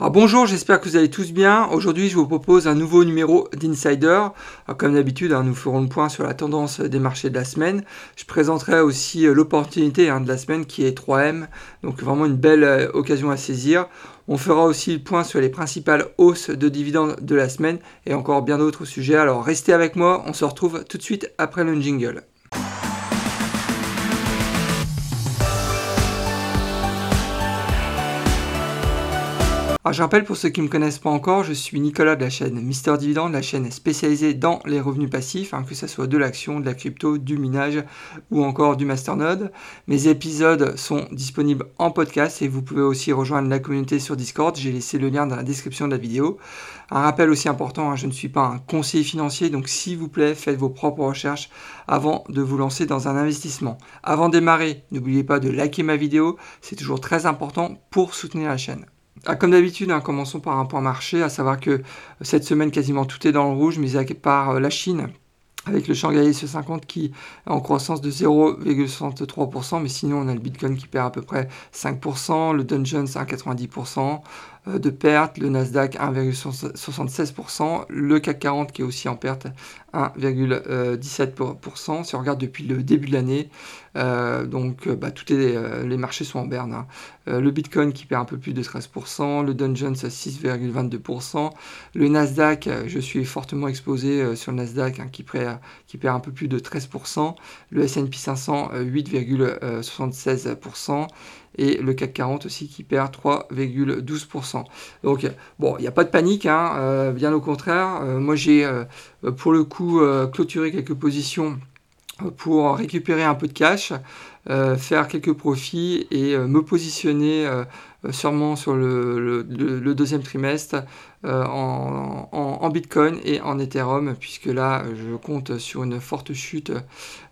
Alors bonjour, j'espère que vous allez tous bien. Aujourd'hui, je vous propose un nouveau numéro d'Insider. Comme d'habitude, hein, nous ferons le point sur la tendance des marchés de la semaine. Je présenterai aussi euh, l'opportunité hein, de la semaine qui est 3M, donc vraiment une belle euh, occasion à saisir. On fera aussi le point sur les principales hausses de dividendes de la semaine et encore bien d'autres sujets. Alors restez avec moi, on se retrouve tout de suite après le jingle. Alors, je rappelle pour ceux qui ne me connaissent pas encore, je suis Nicolas de la chaîne Mister Dividend, la chaîne spécialisée dans les revenus passifs, hein, que ce soit de l'action, de la crypto, du minage ou encore du masternode. Mes épisodes sont disponibles en podcast et vous pouvez aussi rejoindre la communauté sur Discord. J'ai laissé le lien dans la description de la vidéo. Un rappel aussi important, hein, je ne suis pas un conseiller financier, donc s'il vous plaît, faites vos propres recherches avant de vous lancer dans un investissement. Avant de démarrer, n'oubliez pas de liker ma vidéo, c'est toujours très important pour soutenir la chaîne. Ah, comme d'habitude, hein, commençons par un point marché, à savoir que cette semaine, quasiment tout est dans le rouge, mis à part euh, la Chine, avec le Shanghai S50 qui est en croissance de 0,63%, mais sinon on a le Bitcoin qui perd à peu près 5%, le Jones à 90%, euh, de perte, le Nasdaq 1,76%, le CAC 40 qui est aussi en perte 1,17%. Si on regarde depuis le début de l'année, euh, donc euh, bah, tout est, les marchés sont en berne. Hein. le Bitcoin qui perd un peu plus de 13%, le Dow Jones à 6,22%, le Nasdaq, je suis fortement exposé sur le Nasdaq hein, qui, perd, qui perd un peu plus de 13%, le S&P 500 8,76% et le CAC 40 aussi qui perd 3,12%. Donc bon, il n'y a pas de panique, hein, euh, bien au contraire. Euh, moi j'ai euh, pour le coup clôturé quelques positions pour récupérer un peu de cash, faire quelques profits et me positionner sûrement sur le, deuxième trimestre en, Bitcoin et en Ethereum, puisque là, je compte sur une forte chute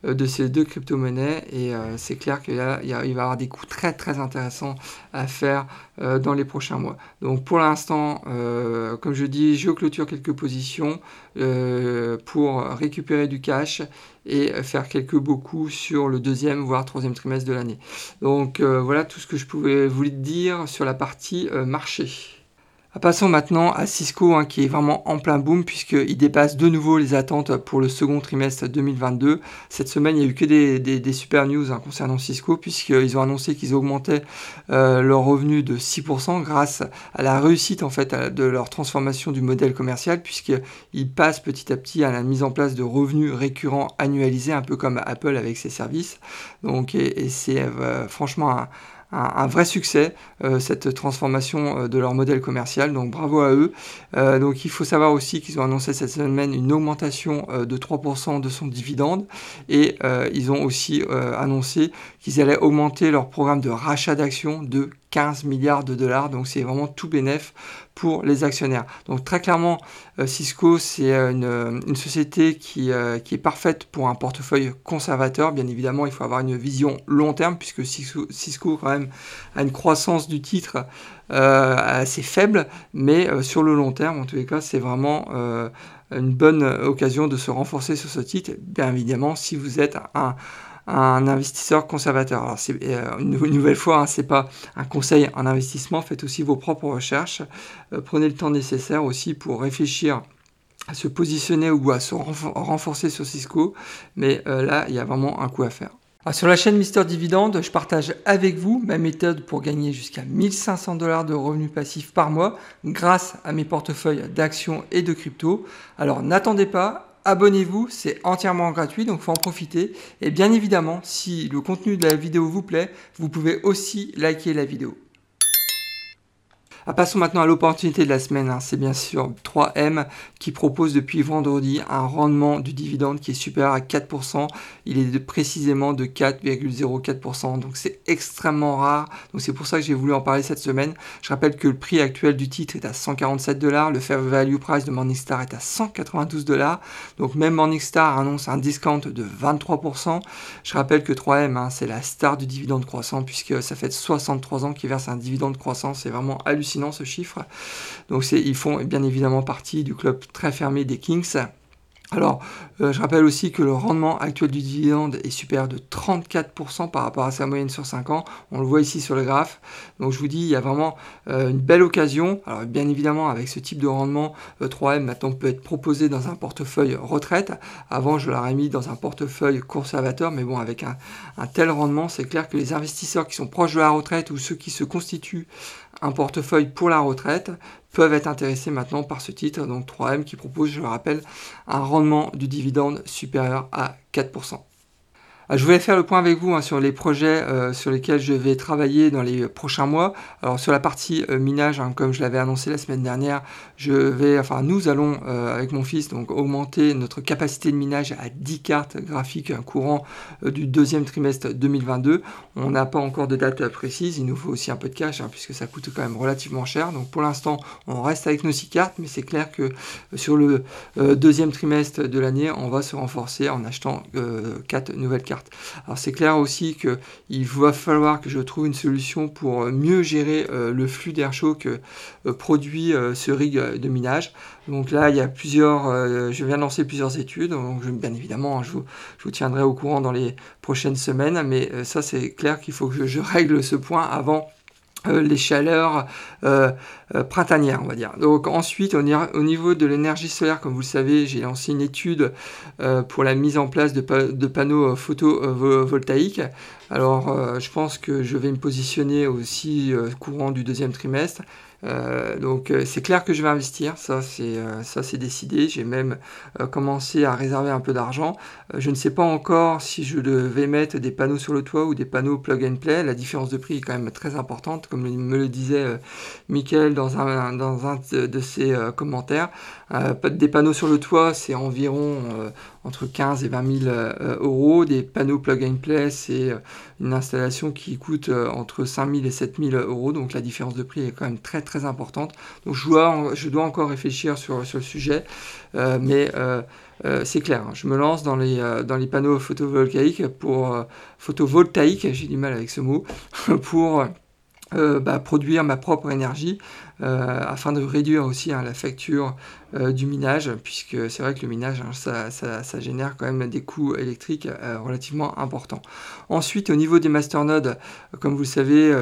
de ces deux crypto-monnaies et c'est clair qu'il va y avoir des coûts très très intéressants à faire dans les prochains mois. Donc pour l'instant, comme je dis, je clôture quelques positions pour récupérer du cash et faire quelques beaux coups sur le deuxième voire troisième trimestre de l'année. Donc voilà tout ce que je pouvais vous dire sur la partie euh, marché. Passons maintenant à Cisco hein, qui est vraiment en plein boom puisqu'il dépasse de nouveau les attentes pour le second trimestre 2022. Cette semaine, il n'y a eu que des, super news hein, concernant Cisco puisqu'ils ont annoncé qu'ils augmentaient euh, leurs revenus de 6% grâce à la réussite en fait de leur transformation du modèle commercial puisqu'ils passent petit à petit à la mise en place de revenus récurrents annualisés un peu comme Apple avec ses services. Donc et, c'est euh, franchement un, vrai succès, euh, cette transformation euh, de leur modèle commercial. Donc bravo à eux. Euh, donc il faut savoir aussi qu'ils ont annoncé cette semaine une augmentation de 3% de son dividende et ils ont aussi annoncé qu'ils allaient augmenter leur programme de rachat d'actions de 15 milliards de dollars. Donc c'est vraiment tout bénéf pour les actionnaires. Donc très clairement, euh, Cisco, c'est euh, euh, une, société qui, qui, est parfaite pour un portefeuille conservateur. Bien évidemment, il faut avoir une vision long terme puisque Cisco, Cisco quand même a une croissance du titre assez faible, mais sur le long terme, en tous les cas, c'est vraiment une bonne occasion de se renforcer sur ce titre. Bien évidemment, si vous êtes un un investisseur conservateur. Alors, c'est, euh, une, nouvelle fois, hein, ce n'est pas un conseil en investissement, faites aussi vos propres recherches, euh, prenez le temps nécessaire aussi pour réfléchir à se positionner ou à se renforcer sur Cisco, mais euh, là, il y a vraiment un coup à faire. sur la chaîne Mister Dividende, je partage avec vous ma méthode pour gagner jusqu'à 1500 dollars de revenus passifs par mois grâce à mes portefeuilles d'actions et de crypto. Alors n'attendez pas, abonnez-vous, c'est entièrement gratuit, donc faut en profiter. Et bien évidemment, si le contenu de la vidéo vous plaît, vous pouvez aussi liker la vidéo. Ah, passons maintenant à l'opportunité de la semaine. Hein. C'est bien sûr 3M qui propose depuis vendredi un rendement du dividende qui est supérieur à 4%. Il est précisément de 4,04%. Donc c'est extrêmement rare. Donc c'est pour ça que j'ai voulu en parler cette semaine. Je rappelle que le prix actuel du titre est à 147 dollars. Le fair value price de Morningstar est à 192 dollars. Donc même Morningstar annonce un discount de 23%. Je rappelle que 3M, hein, c'est la star du dividende croissant puisque ça fait 63 ans qu'il verse un dividende croissant. C'est vraiment hallucinant ce chiffre. Donc ils font bien évidemment partie du club très fermé des Kings. Alors, euh, je rappelle aussi que le rendement actuel du dividende est supérieur de 34% par rapport à sa moyenne sur 5 ans. On le voit ici sur le graphe. Donc, je vous dis, il y a vraiment euh, une belle occasion. Alors, bien évidemment, avec ce type de rendement, 3M euh, maintenant peut être proposé dans un portefeuille retraite. Avant, je l'aurais mis dans un portefeuille conservateur, mais bon, avec un tel rendement, c'est clair que les investisseurs qui sont proches de la retraite ou ceux qui se constituent un portefeuille pour la retraite peuvent être intéressés maintenant par ce titre, donc 3M qui propose, je le rappelle, un rendement du dividende supérieur à 4%. Euh, je voulais faire le point avec vous hein, sur les projets euh, sur lesquels je vais travailler dans les prochains mois. Alors sur la partie euh, minage, hein, comme je l'avais annoncé la semaine dernière, je vais, enfin nous allons avec mon fils donc augmenter notre capacité de minage à 10 cartes graphiques courant du deuxième trimestre 2022. On n'a pas encore de date précise, il nous faut aussi un peu de cash hein, puisque ça coûte quand même relativement cher. Donc pour l'instant, on reste avec nos 6 cartes, mais c'est clair que sur le deuxième trimestre de l'année, on va se renforcer en achetant 4 nouvelles cartes. Alors c'est clair aussi qu'il va falloir que je trouve une solution pour mieux gérer euh, le flux d'air chaud que euh, produit euh, ce rig de minage. Donc là, il y a plusieurs, je viens de lancer plusieurs études, bien évidemment, je vous, tiendrai au courant dans les prochaines semaines, mais ça c'est clair qu'il faut que je règle ce point avant euh, les chaleurs euh, euh, printanières, on va dire. Donc ensuite, au, niveau de l'énergie solaire, comme vous le savez, j'ai lancé une étude pour la mise en place de, de panneaux photovoltaïques. Alors, je pense que je vais me positionner aussi courant du deuxième trimestre. Euh, donc euh, c'est clair que je vais investir, ça c'est euh, décidé. J'ai même commencé à réserver un peu d'argent. je ne sais pas encore si je devais mettre des panneaux sur le toit ou des panneaux plug and play. La différence de prix est quand même très importante, comme me le disait Michael dans un de ses commentaires. des panneaux sur le toit, c'est environ entre 15 et 20 000 euros. Des panneaux plug and play, c'est une installation qui coûte entre 5 000 et 7 000 euros. Donc la différence de prix est quand même très très importante. Donc je dois, je dois encore réfléchir sur, sur le sujet, euh, mais euh, euh, c'est clair, hein. je me lance dans les, dans les panneaux photovoltaïques pour photovoltaïque, j'ai du mal avec ce mot, pour bah, produire ma propre énergie afin de réduire aussi hein, la facture du minage, puisque c'est vrai que le minage, hein, ça, ça, génère quand même des coûts électriques relativement importants. Ensuite, au niveau des masternodes, comme vous le savez,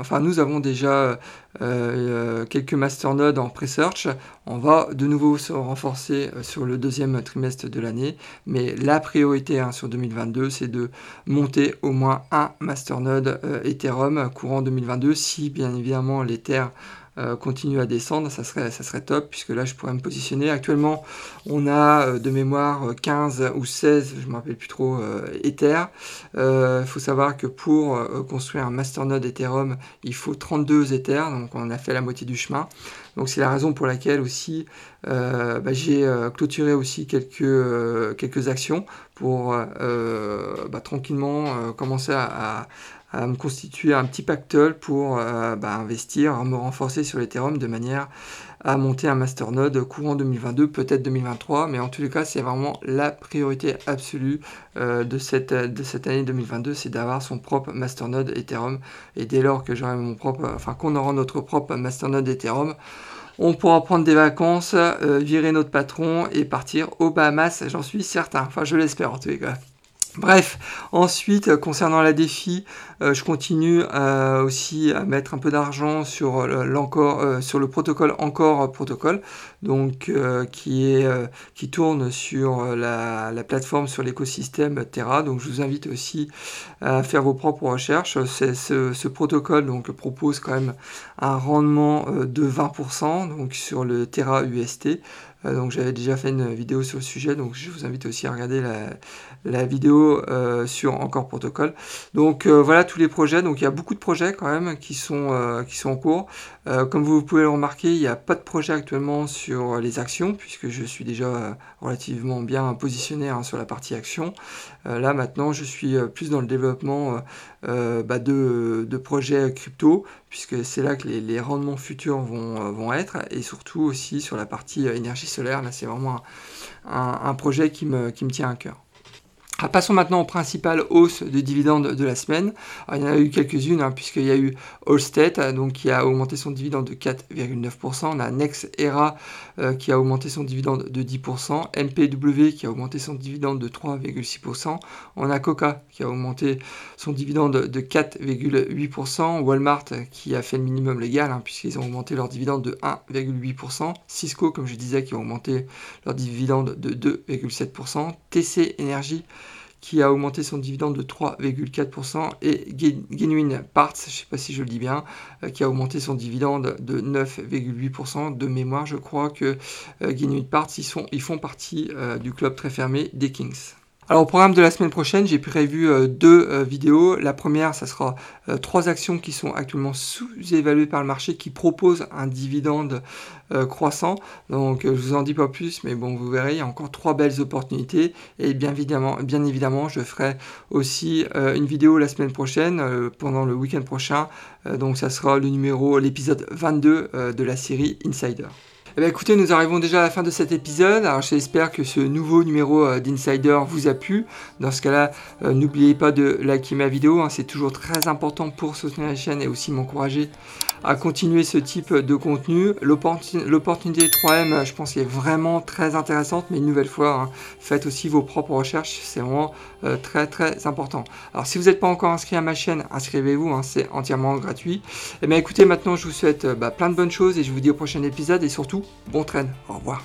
enfin, nous avons déjà euh, quelques masternodes en pre-search. On va de nouveau se renforcer euh, sur le deuxième trimestre de l'année, mais la priorité hein, sur 2022, c'est de monter au moins un masternode euh, Ethereum courant 2022, si bien évidemment l'Ether euh, continue à descendre, ça serait, ça top, puisque là je pourrais me positionner. Actuellement, on a euh, de mémoire 15 ou 16, je ne me rappelle plus trop, euh, Ether. Il faut savoir que pour construire un masternode Ethereum, il faut 32 Ether, donc on a fait la moitié du chemin. Donc c'est la raison pour laquelle aussi bah, j'ai clôturé aussi quelques, quelques actions pour bah, tranquillement commencer à me constituer un petit pactole pour euh, bah, investir, me renforcer sur l'Ethereum de manière à monter un masternode courant 2022, peut-être 2023, mais en tous les cas, c'est vraiment la priorité absolue euh, de, cette, année 2022, c'est d'avoir son propre masternode Ethereum. Et dès lors que j'aurai mon propre, enfin qu'on aura notre propre masternode Ethereum, on pourra prendre des vacances, euh, virer notre patron et partir aux Bahamas, j'en suis certain. Enfin, je l'espère en tous les cas. Bref, ensuite, euh, concernant la défi, euh, je continue euh, aussi à mettre un peu d'argent sur, le protocole Encore Protocole, donc qui, tourne sur la, plateforme, sur l'écosystème Terra. Donc je vous invite aussi à faire vos propres recherches. Ce, protocole propose quand même un rendement de 20% donc, sur le Terra UST. Euh, donc j'avais déjà fait une vidéo sur le sujet, donc je vous invite aussi à regarder la, vidéo euh, sur Encore Protocole. Donc euh, voilà tous les projets, donc il y a beaucoup de projets quand même qui sont, qui sont en cours. comme vous pouvez le remarquer, il n'y a pas de projet actuellement sur les actions, puisque je suis déjà relativement bien positionné hein, sur la partie action. là maintenant je suis plus dans le développement bah, de, de, projets crypto, puisque c'est là que les, rendements futurs vont, vont, être, et surtout aussi sur la partie énergie solaire. Là, c'est vraiment un, projet qui me, qui me, tient à cœur. Ah, passons maintenant aux principales hausses de dividendes de la semaine. il y en a eu quelques-unes, hein, puisqu'il y a eu Allstate, euh, donc, qui a augmenté son dividende de 4,9%. On a NextEra euh, qui a augmenté son dividende de 10%. MPW qui a augmenté son dividende de 3,6%. On a Coca qui a augmenté son dividende de 4,8%. Walmart qui a fait le minimum légal, hein, puisqu'ils ont augmenté leur dividende de 1,8%. Cisco, comme je disais, qui a augmenté leur dividende de 2,7%. TC Energy qui a augmenté son dividende de 3,4%, et Genuine Parts, je ne sais pas si je le dis bien, euh, qui a augmenté son dividende de 9,8%. De mémoire, je crois que euh, Genuine Parts, ils, ils font partie euh, du club très fermé des Kings. Alors au programme de la semaine prochaine, j'ai prévu euh, deux euh, vidéos. La première, ça sera euh, trois actions qui sont actuellement sous-évaluées par le marché, qui proposent un dividende croissant. Donc je vous en dis pas plus, mais bon, vous verrez, il y a encore trois belles opportunités. Et bien évidemment, bien évidemment je ferai aussi une vidéo la semaine prochaine, pendant le week-end prochain. donc ça sera le numéro, l'épisode 22 de la série Insider. Eh bien, écoutez, nous arrivons déjà à la fin de cet épisode. Alors j'espère que ce nouveau numéro euh, d'Insider vous a plu. Dans ce cas-là, euh, n'oubliez pas de liker ma vidéo. Hein. c'est toujours très important pour soutenir la chaîne et aussi m'encourager à continuer ce type de contenu. L'opportunité 3M, je pense, est vraiment très intéressante. Mais une nouvelle fois, hein, faites aussi vos propres recherches. C'est vraiment euh, très très important. Alors si vous n'êtes pas encore inscrit à ma chaîne, inscrivez-vous. Hein. c'est entièrement gratuit. Eh bien écoutez, maintenant je vous souhaite bah, plein de bonnes choses et je vous dis au prochain épisode et surtout bon train. Au revoir.